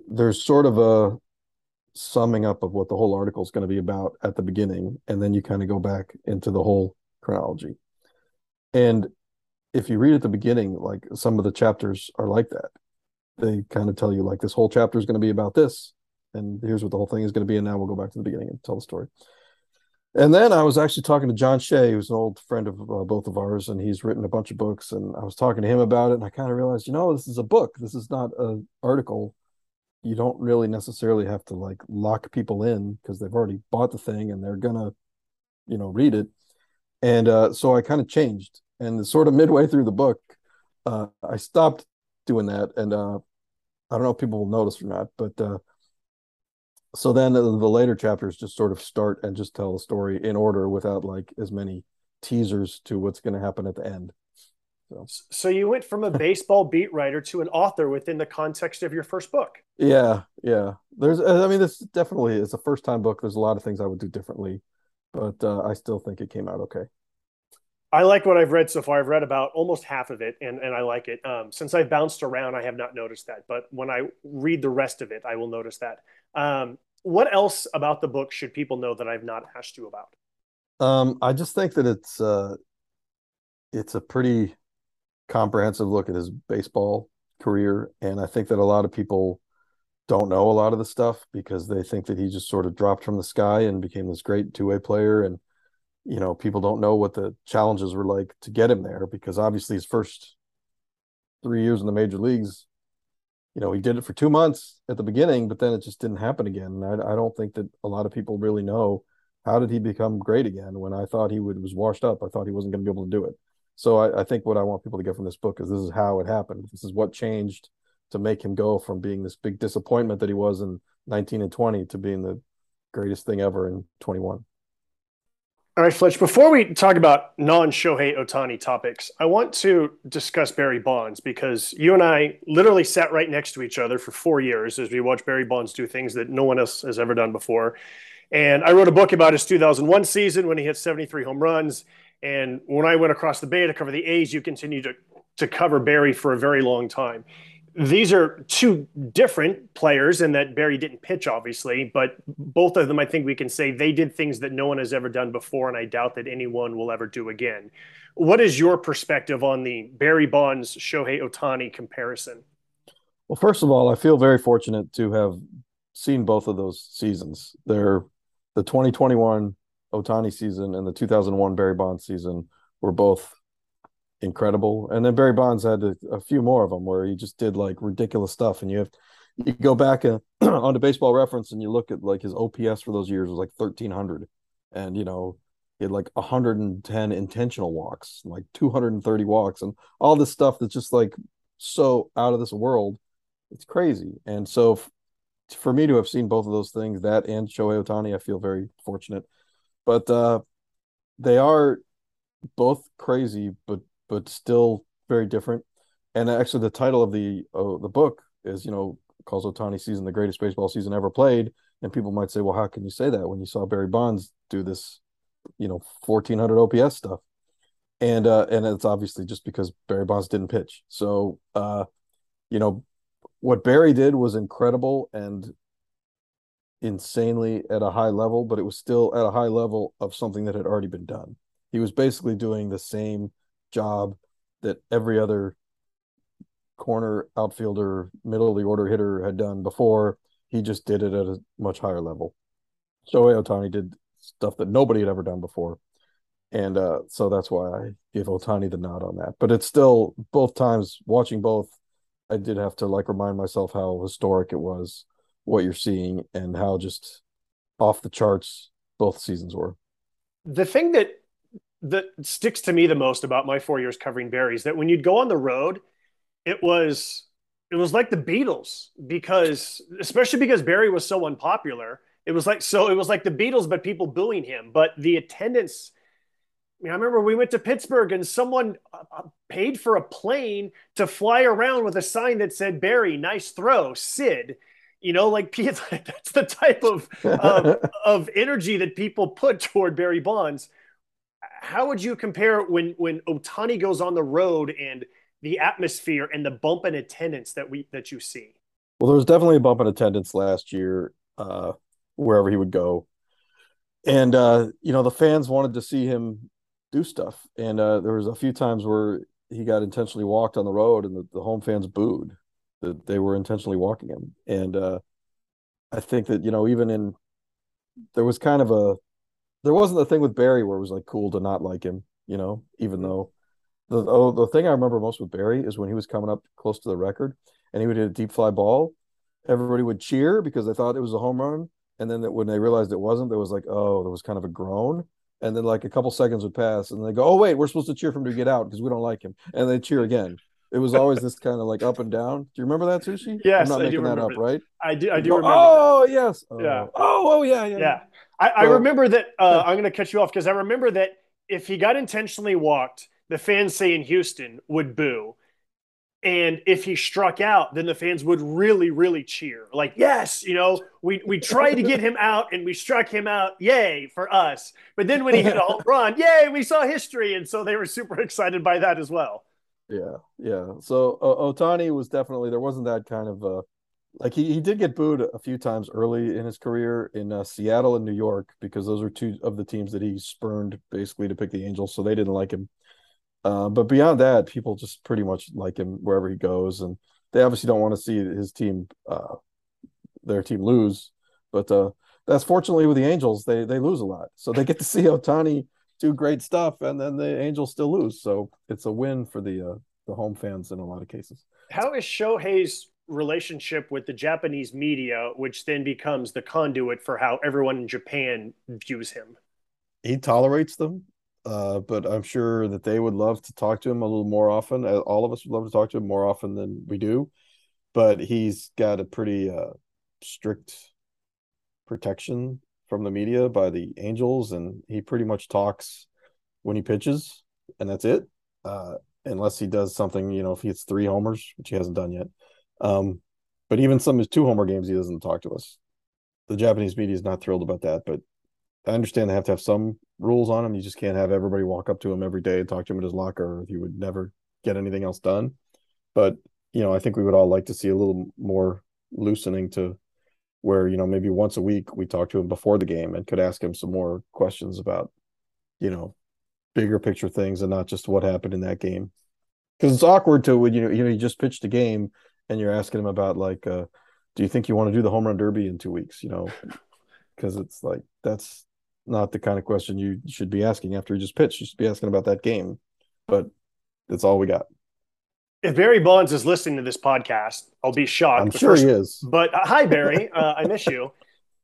[SPEAKER 2] there's sort of a summing up of what the whole article is going to be about at the beginning, and then you kind of go back into the whole chronology. And if you read at the beginning, like some of the chapters are like that. They kind of tell you like this whole chapter is going to be about this and here's what the whole thing is going to be and now we'll go back to the beginning and tell the story. And then i was actually talking to john shea who's an old friend of uh, both of ours and he's written a bunch of books and i was talking to him about it and i kind of realized you know this is a book. This is not an article you don't really necessarily have to like lock people in because they've already bought the thing and they're gonna you know read it and uh, so i kind of changed and sort of midway through the book uh, i stopped doing that and uh, I don't know if people will notice or not, but uh, so then the, later chapters just sort of start and just tell the story in order without like as many teasers to what's going to happen at the end.
[SPEAKER 1] So. so you went from a baseball beat writer to an author within the context of your first book.
[SPEAKER 2] Yeah, yeah. There's, I mean, this definitely is a first time book. There's a lot of things I would do differently, but uh, I still think it came out okay.
[SPEAKER 1] I like what I've read so far. I've read about almost half of it, and, and I like it. Um, since I've bounced around, I have not noticed that. But when I read the rest of it, I will notice that. Um, what else about the book should people know that I've not asked you about?
[SPEAKER 2] Um, I just think that it's uh, it's a pretty comprehensive look at his baseball career, and I think that a lot of people don't know a lot of the stuff because they think that he just sort of dropped from the sky and became this great two way player and you know, people don't know what the challenges were like to get him there because obviously his first three years in the major leagues, you know, he did it for two months at the beginning, but then it just didn't happen again. And I, I don't think that a lot of people really know how did he become great again when I thought he would was washed up. I thought he wasn't going to be able to do it. So I, I think what I want people to get from this book is this is how it happened. This is what changed to make him go from being this big disappointment that he was in 19 and 20 to being the greatest thing ever in 21.
[SPEAKER 1] All right, Fletch, before we talk about non Shohei Ohtani topics, I want to discuss Barry Bonds because you and I literally sat right next to each other for four years as we watched Barry Bonds do things that no one else has ever done before. And I wrote a book about his 2001 season when he hit 73 home runs. And when I went across the bay to cover the A's, you continued to, to cover Barry for a very long time these are two different players in that Barry didn't pitch, obviously, but both of them, I think we can say they did things that no one has ever done before, and I doubt that anyone will ever do again. What is your perspective on the Barry Bonds Shohei Ohtani comparison?
[SPEAKER 2] Well, first of all, I feel very fortunate to have seen both of those seasons. They're the 2021 Ohtani season and the 2001 Barry Bonds season were both incredible. And then Barry Bonds had a, a, few more of them where he just did like ridiculous stuff. And you have you go back uh, onto Baseball Reference and you look at like his OPS for those years was like thirteen hundred, and you know he had like 110 intentional walks, like 230 walks, and all this stuff that's just like so out of this world. It's crazy. And so f- for me to have seen both of those things, that and Shohei Ohtani, I feel very fortunate. But uh, they are both crazy, but but still very different. And actually, the title of the uh, the book is you know calls Ohtani season the greatest baseball season ever played. And people might say, well, how can you say that when you saw Barry Bonds do this, you know, fourteen hundred OPS stuff? And uh, and it's obviously just because Barry Bonds didn't pitch. So uh, you know, what Barry did was incredible and insanely at a high level, but it was still at a high level of something that had already been done. He was basically doing the same job that every other corner outfielder, middle of the order hitter had done before. He just did it at a much higher level. Shohei Ohtani did stuff that nobody had ever done before. And uh, so that's why I give Ohtani the nod on that. But it's still both times watching both, I did have to like remind myself how historic it was what you're seeing and how just off the charts both seasons were.
[SPEAKER 1] The thing that that sticks to me the most about my four years covering Barry's that when you'd go on the road, it was it was like the Beatles because especially because Barry was so unpopular. It was like so it was like the Beatles, but people booing him. But the attendance. I, mean, I remember we went to Pittsburgh and someone uh, uh, paid for a plane to fly around with a sign that said Barry, nice throw, Sid. You know, like that's the type of of, of energy that people put toward Barry Bonds. How would you compare when when Ohtani goes on the road and the atmosphere and the bump in attendance that we that you see?
[SPEAKER 2] Well, there was definitely a bump in attendance last year, uh, wherever he would go, and uh, you know the fans wanted to see him do stuff, and uh, there was a few times where he got intentionally walked on the road, and the, the home fans booed that they were intentionally walking him, and uh, I think that you know even in there was kind of a there wasn't the thing with Barry where it was like cool to not like him, you know, even though the oh, the thing I remember most with Barry is when he was coming up close to the record and he would hit a deep fly ball, everybody would cheer because they thought it was a home run. And then when they realized it wasn't, there was like, oh, there was kind of a groan. And then like a couple seconds would pass and they go, oh, wait, we're supposed to cheer for him to get out because we don't like him. And they cheer again. It was always this kind of like up and down. Do you remember that sushi?
[SPEAKER 1] Yes,
[SPEAKER 2] I'm not
[SPEAKER 1] I
[SPEAKER 2] making that up, right?
[SPEAKER 1] I do. I do go, remember.
[SPEAKER 2] Oh that. yes.
[SPEAKER 1] Oh. Yeah.
[SPEAKER 2] Oh oh yeah yeah.
[SPEAKER 1] Yeah. I, I remember that. Uh, I'm going to cut you off because I remember that if he got intentionally walked, the fans say in Houston would boo. And if he struck out, then the fans would really, really cheer. Like, yes, you know, we, we tried to get him out and we struck him out. Yay for us. But then when he hit a home run, yay, we saw history. And so they were super excited by that as well.
[SPEAKER 2] Yeah. Yeah. So uh, Ohtani was definitely, there wasn't that kind of, uh, like he, he did get booed a few times early in his career in uh, Seattle and New York because those were two of the teams that he spurned basically to pick the Angels, so they didn't like him. Uh, but beyond that, people just pretty much like him wherever he goes, and they obviously don't want to see his team, uh, their team lose. But uh, that's fortunately with the Angels, they they lose a lot, so they get to see Ohtani do great stuff, and then the Angels still lose. So it's a win for the uh, the home fans in a lot of cases.
[SPEAKER 1] How is Shohei's relationship with the Japanese media, which then becomes the conduit for how everyone in Japan views him?
[SPEAKER 2] He tolerates them, uh, but I'm sure that they would love to talk to him a little more often. Uh, all of us would love to talk to him more often than we do, but he's got a pretty uh, strict protection from the media by the Angels, and he pretty much talks when he pitches, and that's it. Uh, unless he does something, you know, if he hits three homers, which he hasn't done yet. Um, but even some of his two homer games, he doesn't talk to us. The Japanese media is not thrilled about that, but I understand they have to have some rules on him. You just can't have everybody walk up to him every day and talk to him in his locker, or he would never get anything else done. But you know, I think we would all like to see a little more loosening to where you know maybe once a week we talk to him before the game and could ask him some more questions about you know bigger picture things and not just what happened in that game. Because it's awkward to when you know you know you just pitched a game and you're asking him about like uh do you think you want to do the home run derby in two weeks you know? Because it's like that's not the kind of question you should be asking after you just pitched. You should be asking about that game. But that's all we got
[SPEAKER 1] if Barry Bonds is listening to this podcast, I'll be shocked.
[SPEAKER 2] I'm sure first, he is.
[SPEAKER 1] But uh, hi, Barry. Uh, I miss you.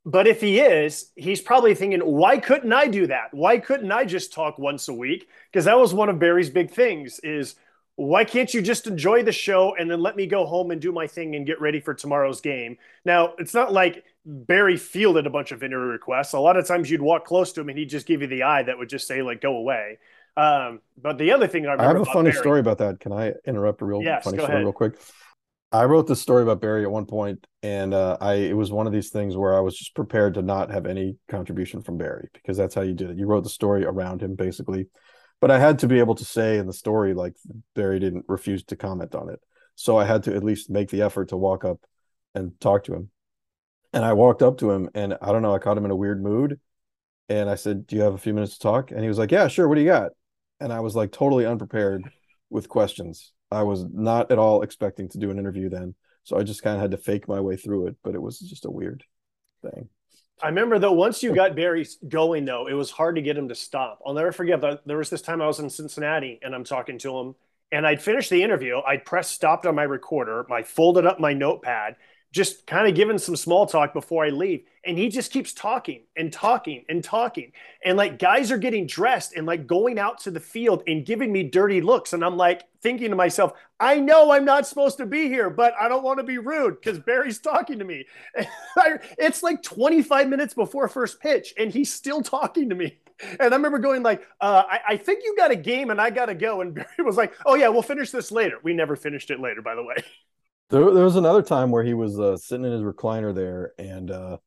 [SPEAKER 1] But if he is, he's probably thinking, why couldn't I do that? Why couldn't I just talk once a week? Because that was one of Barry's big things is why can't you just enjoy the show and then let me go home and do my thing and get ready for tomorrow's game? Now, it's not like Barry fielded a bunch of interview requests. A lot of times you'd walk close to him and he'd just give you the eye that would just say, like, go away. Um, but the other thing I,
[SPEAKER 2] I have a funny Barry, story about that. Can I interrupt a real
[SPEAKER 1] yes,
[SPEAKER 2] funny
[SPEAKER 1] story
[SPEAKER 2] ahead. real quick? I wrote this story about Barry at one point, and uh, I it was one of these things where I was just prepared to not have any contribution from Barry because that's how you did it. You wrote the story around him basically, but I had to be able to say in the story like Barry didn't refuse to comment on it, so I had to at least make the effort to walk up and talk to him. And I walked up to him, and I don't know, I caught him in a weird mood, and I said, "Do you have a few minutes to talk?" And he was like, "Yeah, sure. What do you got?" And I was like totally unprepared with questions I was not at all expecting to do an interview then. So I just kind of had to fake my way through it, but it was just a weird thing.
[SPEAKER 1] I remember though, once you got Barry going though, it was hard to get him to stop. I'll never forget that there was this time I was in Cincinnati and I'm talking to him and I'd finished the interview. I'd pressed stopped on my recorder. I folded up my notepad just kind of giving some small talk before I leave. And he just keeps talking and talking and talking. And like guys are getting dressed and like going out to the field and giving me dirty looks. And I'm like thinking to myself, I know I'm not supposed to be here, but I don't want to be rude because Barry's talking to me. it's like 25 minutes before first pitch and he's still talking to me. And I remember going like, uh, I, I think you got a game and I got to go. And Barry was like, oh yeah, we'll finish this later. We never finished it later, by the way.
[SPEAKER 2] There, there was another time where he was uh, sitting in his recliner there, and uh,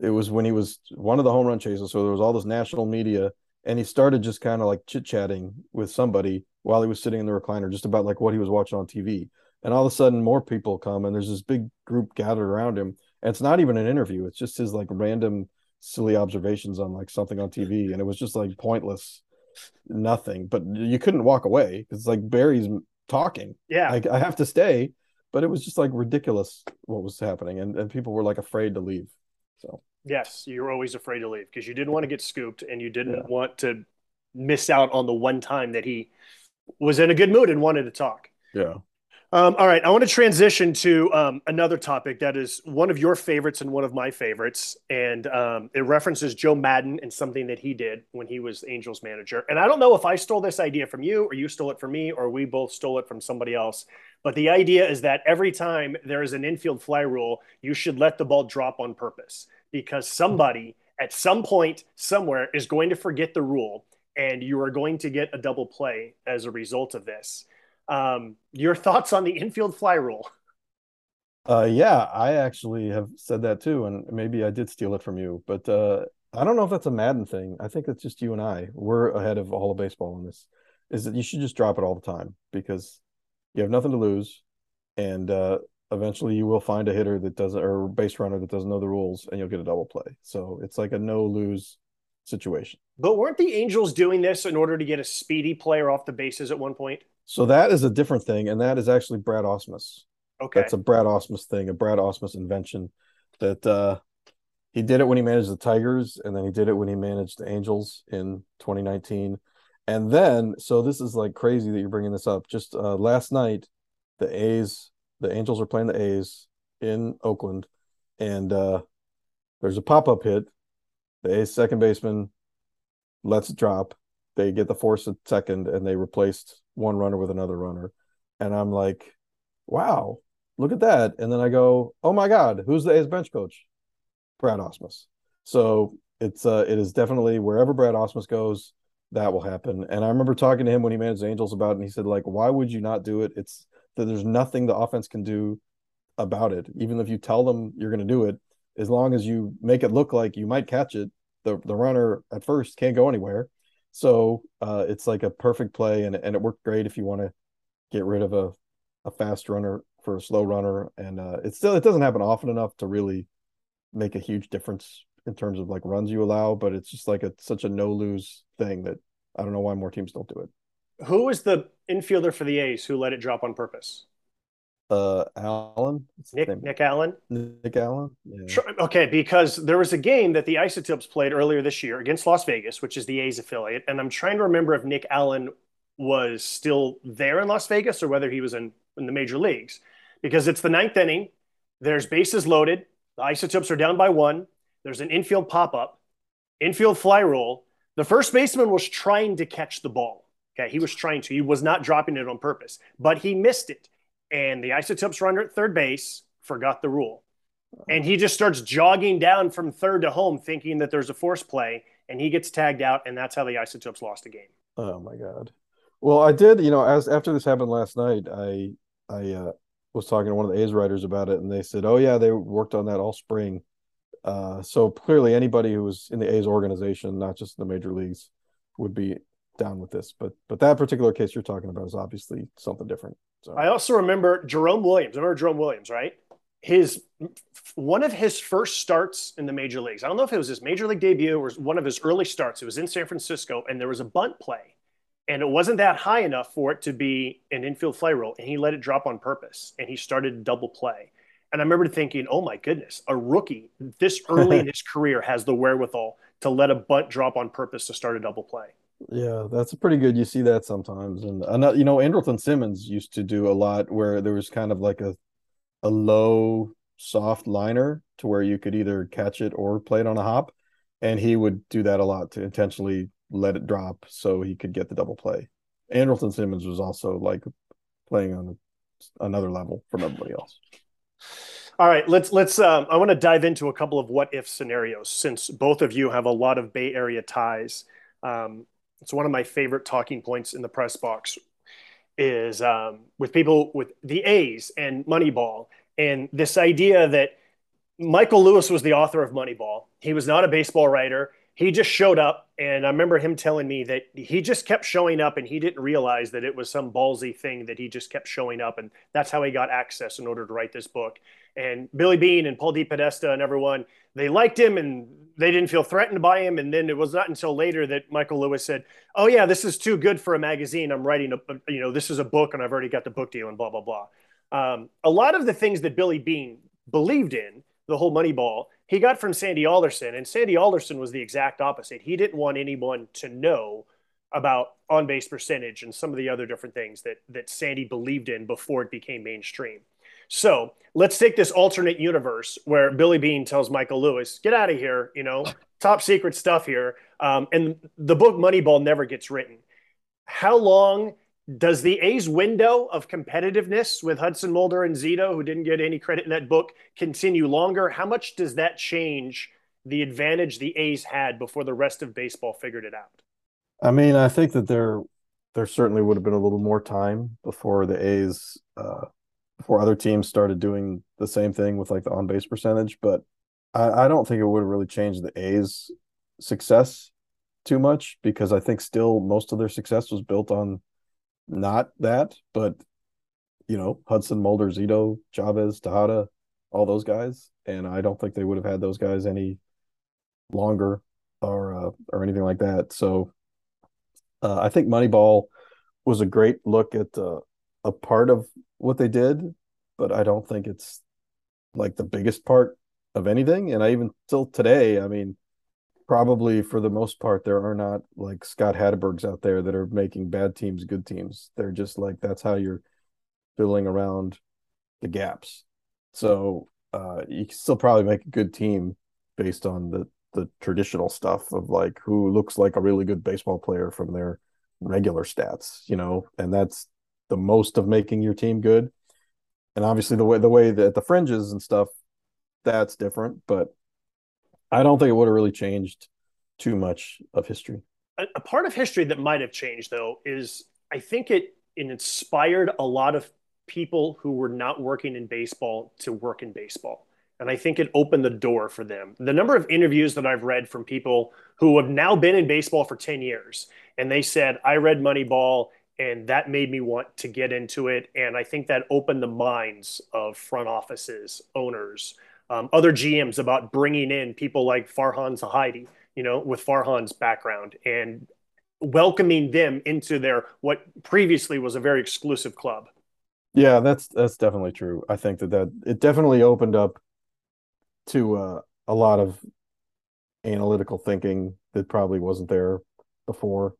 [SPEAKER 2] it was when he was one of the home run chasers. So there was all this national media, and he started just kind of like chit chatting with somebody while he was sitting in the recliner, just about like what he was watching on TV. And all of a sudden, more people come, and there's this big group gathered around him. And it's not even an interview; it's just his like random silly observations on like something on TV, and it was just like pointless, nothing. But you couldn't walk away because like Barry's talking.
[SPEAKER 1] Yeah,
[SPEAKER 2] I, I have to stay but it was just like ridiculous what was happening and, and people were like afraid to leave so
[SPEAKER 1] yes you were always afraid to leave because you didn't want to get scooped and you didn't yeah. want to miss out on the one time that he was in a good mood and wanted to talk
[SPEAKER 2] yeah
[SPEAKER 1] um, all right, I want to transition to um, another topic that is one of your favorites and one of my favorites, and um, it references Joe Maddon and something that he did when he was Angels manager. And I don't know if I stole this idea from you, or you stole it from me, or we both stole it from somebody else. But the idea is that every time there is an infield fly rule, you should let the ball drop on purpose because somebody at some point somewhere is going to forget the rule, and you are going to get a double play as a result of this. Um, your thoughts on the infield fly rule?
[SPEAKER 2] Uh, yeah, I actually have said that too, and maybe I did steal it from you, but uh, I don't know if that's a Maddon thing. I think it's just you and I. We're ahead of all of baseball in this. Is that you should just drop it all the time because you have nothing to lose, and uh, eventually you will find a hitter that doesn't or base runner that doesn't know the rules, and you'll get a double play. So it's like a no lose situation.
[SPEAKER 1] But weren't the Angels doing this in order to get a speedy player off the bases at one point?
[SPEAKER 2] So that is a different thing, and that is actually Brad Ausmus.
[SPEAKER 1] Okay,
[SPEAKER 2] that's a Brad Ausmus thing, a Brad Ausmus invention that uh, he did it when he managed the Tigers, and then he did it when he managed the Angels in 2019. And then, so this is like crazy that you're bringing this up. Just uh, last night, the A's, the Angels are playing the A's in Oakland, and uh, there's a pop up hit. The A's second baseman lets it drop. They get the force at second, and they replaced one runner with another runner. And I'm like, wow, look at that. And then I go, oh my God, who's the A's bench coach? Brad Ausmus. So it's uh it is definitely wherever Brad Ausmus goes, that will happen. And I remember talking to him when he managed the Angels about it, and he said, like, why would you not do it? It's that there's nothing the offense can do about it. Even if you tell them you're gonna do it, as long as you make it look like you might catch it, the the runner at first can't go anywhere. So uh, it's like a perfect play, and and it worked great if you want to get rid of a a fast runner for a slow runner, and uh, it still it doesn't happen often enough to really make a huge difference in terms of like runs you allow, but it's just like a such a no lose thing that I don't know why more teams don't do it.
[SPEAKER 1] Who was the infielder for the A's who let it drop on purpose?
[SPEAKER 2] Uh, Allen,
[SPEAKER 1] Nick Nick Allen.
[SPEAKER 2] Nick Allen.
[SPEAKER 1] Yeah. Okay, because there was a game that the Isotopes played earlier this year against Las Vegas, which is the A's affiliate, and I'm trying to remember if Nick Allen was still there in Las Vegas or whether he was in, in the major leagues, because it's the ninth inning. There's bases loaded. The Isotopes are down by one. There's an infield pop up, infield fly rule. The first baseman was trying to catch the ball. Okay, he was trying to. He was not dropping it on purpose, but he missed it. And the Isotopes runner at third base forgot the rule. And he just starts jogging down from third to home, thinking that there's a force play, and he gets tagged out, and that's how the Isotopes lost the game.
[SPEAKER 2] Oh my god! Well, I did. You know, as after this happened last night, I I uh, was talking to one of the A's writers about it, and they said, "Oh yeah, they worked on that all spring." Uh, so clearly, anybody who was in the A's organization, not just the major leagues, would be down with this. But but that particular case you're talking about is obviously something different. So
[SPEAKER 1] I also remember Jerome Williams. I remember Jerome Williams, right? His one of his first starts in the major leagues. I don't know if it was his major league debut or one of his early starts. It was in San Francisco, and there was a bunt play and it wasn't that high enough for it to be an infield fly rule, and he let it drop on purpose and he started double play and i remember thinking oh my goodness a rookie this early in his career has the wherewithal to let a bunt drop on purpose to start a double play
[SPEAKER 2] yeah that's pretty good you see that sometimes and uh, you know andrelton simmons used to do a lot where there was kind of like a a low soft liner to where you could either catch it or play it on a hop and he would do that a lot to intentionally let it drop so he could get the double play. Andrelton Simmons was also like playing on another level from everybody else.
[SPEAKER 1] All right, let's let's. Um, I want to dive into a couple of what if scenarios since both of you have a lot of Bay Area ties. Um, it's one of my favorite talking points in the press box is um, with people with the A's and Moneyball and this idea that Michael Lewis was the author of Moneyball. He was not a baseball writer he just showed up and i remember him telling me that he just kept showing up and he didn't realize that it was some ballsy thing that he just kept showing up and that's how he got access in order to write this book. And Billy Beane and paul DePodesta and everyone they liked him and they didn't feel threatened by him and then it was not until later that michael lewis said oh yeah this is too good for a magazine. I'm writing a you know this is a book and i've already got the book deal and blah blah blah. Um, a lot of the things that Billy Beane believed in the whole moneyball he got from Sandy Alderson, and Sandy Alderson was the exact opposite. He didn't want anyone to know about on base percentage and some of the other different things that that Sandy believed in before it became mainstream. So let's take this alternate universe where Billy Beane tells Michael Lewis, "Get out of here," you know, top secret stuff here, um, and the book Moneyball never gets written. How long does the A's window of competitiveness with Hudson Mulder and Zito, who didn't get any credit in that book, continue longer? How much does that change the advantage the A's had before the rest of baseball figured it out?
[SPEAKER 2] I mean, I think that there there certainly would have been a little more time before the A's uh, before other teams started doing the same thing with like the on base percentage, but I, I don't think it would have really changed the A's success too much because I think still most of their success was built on not that, but you know, Hudson, Mulder, Zito, Chavez, Tejada, all those guys. And I don't think they would have had those guys any longer or uh, or anything like that. So uh, I think Moneyball was a great look at uh, a part of what they did, but I don't think it's like the biggest part of anything. And I even till today, I mean, probably for the most part, there are not like Scott Hattebergs out there that are making bad teams good teams. They're just like that's how you're filling around the gaps. So uh, you can still probably make a good team based on the the traditional stuff of like who looks like a really good baseball player from their regular stats, you know, and that's the most of making your team good. And obviously the way the way that the fringes and stuff, that's different, but I don't think it would have really changed too much of history.
[SPEAKER 1] A, a part of history that might have changed though is I think it, it inspired a lot of people who were not working in baseball to work in baseball. And I think it opened the door for them. The number of interviews that I've read from people who have now been in baseball for 10 years and they said, I read Moneyball and that made me want to get into it. And I think that opened the minds of front offices, owners, um, other GMs about bringing in people like Farhan Zaidi, you know, with Farhan's background and welcoming them into their what previously was a very exclusive club.
[SPEAKER 2] Yeah, that's that's definitely true. I think that that it definitely opened up to uh, a lot of analytical thinking that probably wasn't there before.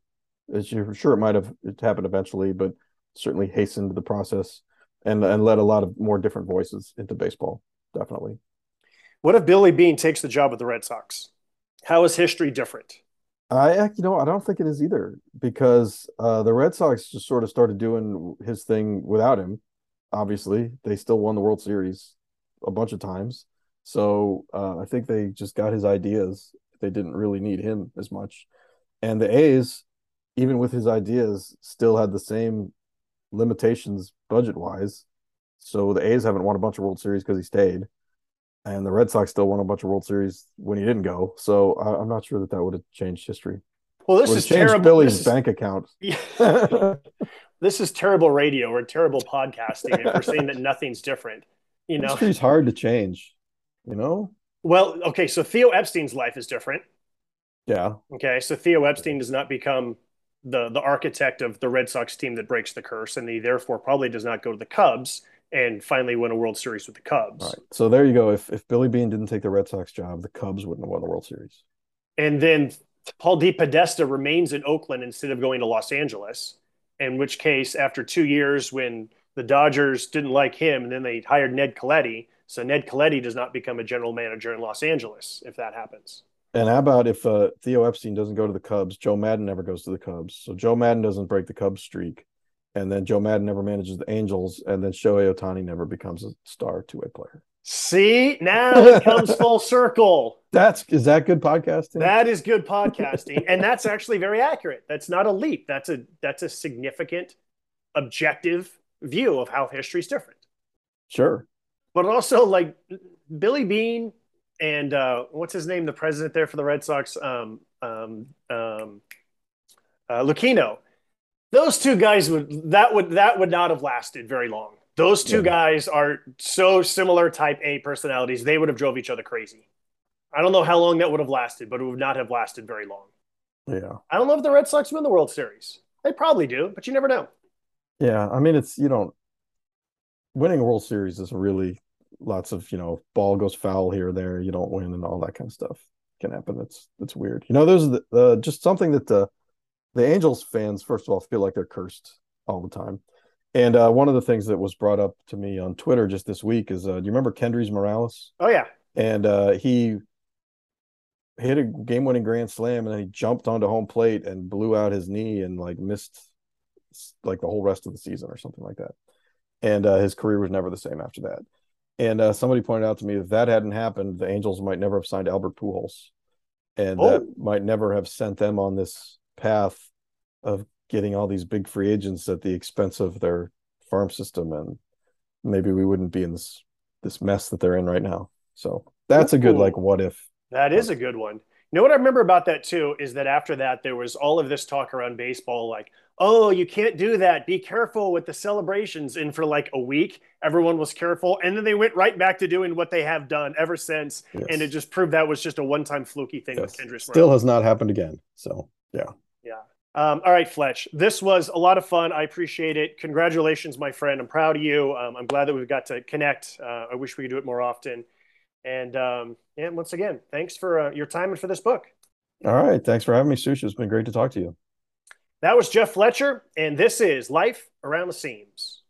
[SPEAKER 2] As you're sure it might have it happened eventually, but certainly hastened the process and and led a lot of more different voices into baseball. Definitely.
[SPEAKER 1] What if Billy Beane takes the job with the Red Sox? How is history different?
[SPEAKER 2] I you know I don't think it is either because uh, the Red Sox just sort of started doing his thing without him. Obviously, they still won the World Series a bunch of times, so uh, I think they just got his ideas. They didn't really need him as much, and the A's, even with his ideas, still had the same limitations budget wise. So the A's haven't won a bunch of World Series because he stayed and the Red Sox still won a bunch of World Series when he didn't go. So I, am not sure that that would have changed history.
[SPEAKER 1] Well, this is terrible.
[SPEAKER 2] Billy's
[SPEAKER 1] is,
[SPEAKER 2] bank account.
[SPEAKER 1] this is terrible radio or terrible podcasting if we're saying that nothing's different. You know,
[SPEAKER 2] history's hard to change. You know.
[SPEAKER 1] Well, okay, so Theo Epstein's life is different.
[SPEAKER 2] Yeah.
[SPEAKER 1] Okay, so Theo Epstein does not become the the architect of the Red Sox team that breaks the curse, and he therefore probably does not go to the Cubs and finally win a World Series with the Cubs.
[SPEAKER 2] Right. So there you go. If if Billy Beane didn't take the Red Sox job, the Cubs wouldn't have won the World Series.
[SPEAKER 1] And then Paul DePodesta remains in Oakland instead of going to Los Angeles. In which case, after two years, when the Dodgers didn't like him, and then they hired Ned Colletti, so Ned Colletti does not become a general manager in Los Angeles if that happens.
[SPEAKER 2] And how about if uh, Theo Epstein doesn't go to the Cubs, Joe Maddon never goes to the Cubs. So Joe Maddon doesn't break the Cubs streak and then Joe Maddon never manages the Angels, and then Shohei Ohtani never becomes a star two way player.
[SPEAKER 1] See, now it comes full circle.
[SPEAKER 2] That's is that good podcasting?
[SPEAKER 1] That is good podcasting, and that's actually very accurate. That's not a leap. That's a that's a significant, objective view of how history is different.
[SPEAKER 2] Sure,
[SPEAKER 1] but also like Billy Beane and uh, what's his name, the president there for the Red Sox, um, um, um, uh, Lucchino those two guys would that would that would not have lasted very long. Those two yeah. guys are so similar type A personalities. They would have drove each other crazy. I don't know how long that would have lasted, but it would not have lasted very long.
[SPEAKER 2] Yeah.
[SPEAKER 1] I don't know if the Red Sox win the World Series. They probably do, but you never know.
[SPEAKER 2] Yeah, I mean it's you don't winning a World Series is really lots of, you know, ball goes foul here or there, you don't win and all that kind of stuff can happen. It's it's weird. You know, there's the, uh, just something that the the Angels fans, first of all, feel like they're cursed all the time. And uh, one of the things that was brought up to me on Twitter just this week is, uh, do you remember Kendrys Morales?
[SPEAKER 1] Oh yeah.
[SPEAKER 2] And uh, he hit a game-winning grand slam, and then he jumped onto home plate and blew out his knee and like missed like the whole rest of the season or something like that. And uh, his career was never the same after that. And uh, somebody pointed out to me if that hadn't happened, the Angels might never have signed Albert Pujols, and oh. that might never have sent them on this path of getting all these big free agents at the expense of their farm system and maybe we wouldn't be in this this mess that they're in right now. So that's a good like what if.
[SPEAKER 1] That is a good one. You know what i remember about that too is that after that there was all of this talk around baseball like oh you can't do that. Be careful with the celebrations. And for like a week everyone was careful and then they went right back to doing what they have done ever since. Yes. and it just proved that was just a one-time fluky thing yes.
[SPEAKER 2] still has not happened again. So yeah
[SPEAKER 1] yeah. Um, all right, Fletch. This was a lot of fun. I appreciate it. Congratulations, my friend. I'm proud of you. Um, I'm glad that we've got to connect. Uh, I wish we could do it more often. And um, and once again, thanks for uh, your time and for this book.
[SPEAKER 2] All right. Thanks for having me, Sush. It's been great to talk to you.
[SPEAKER 1] That was Jeff Fletcher, and this is Life Around the Seams.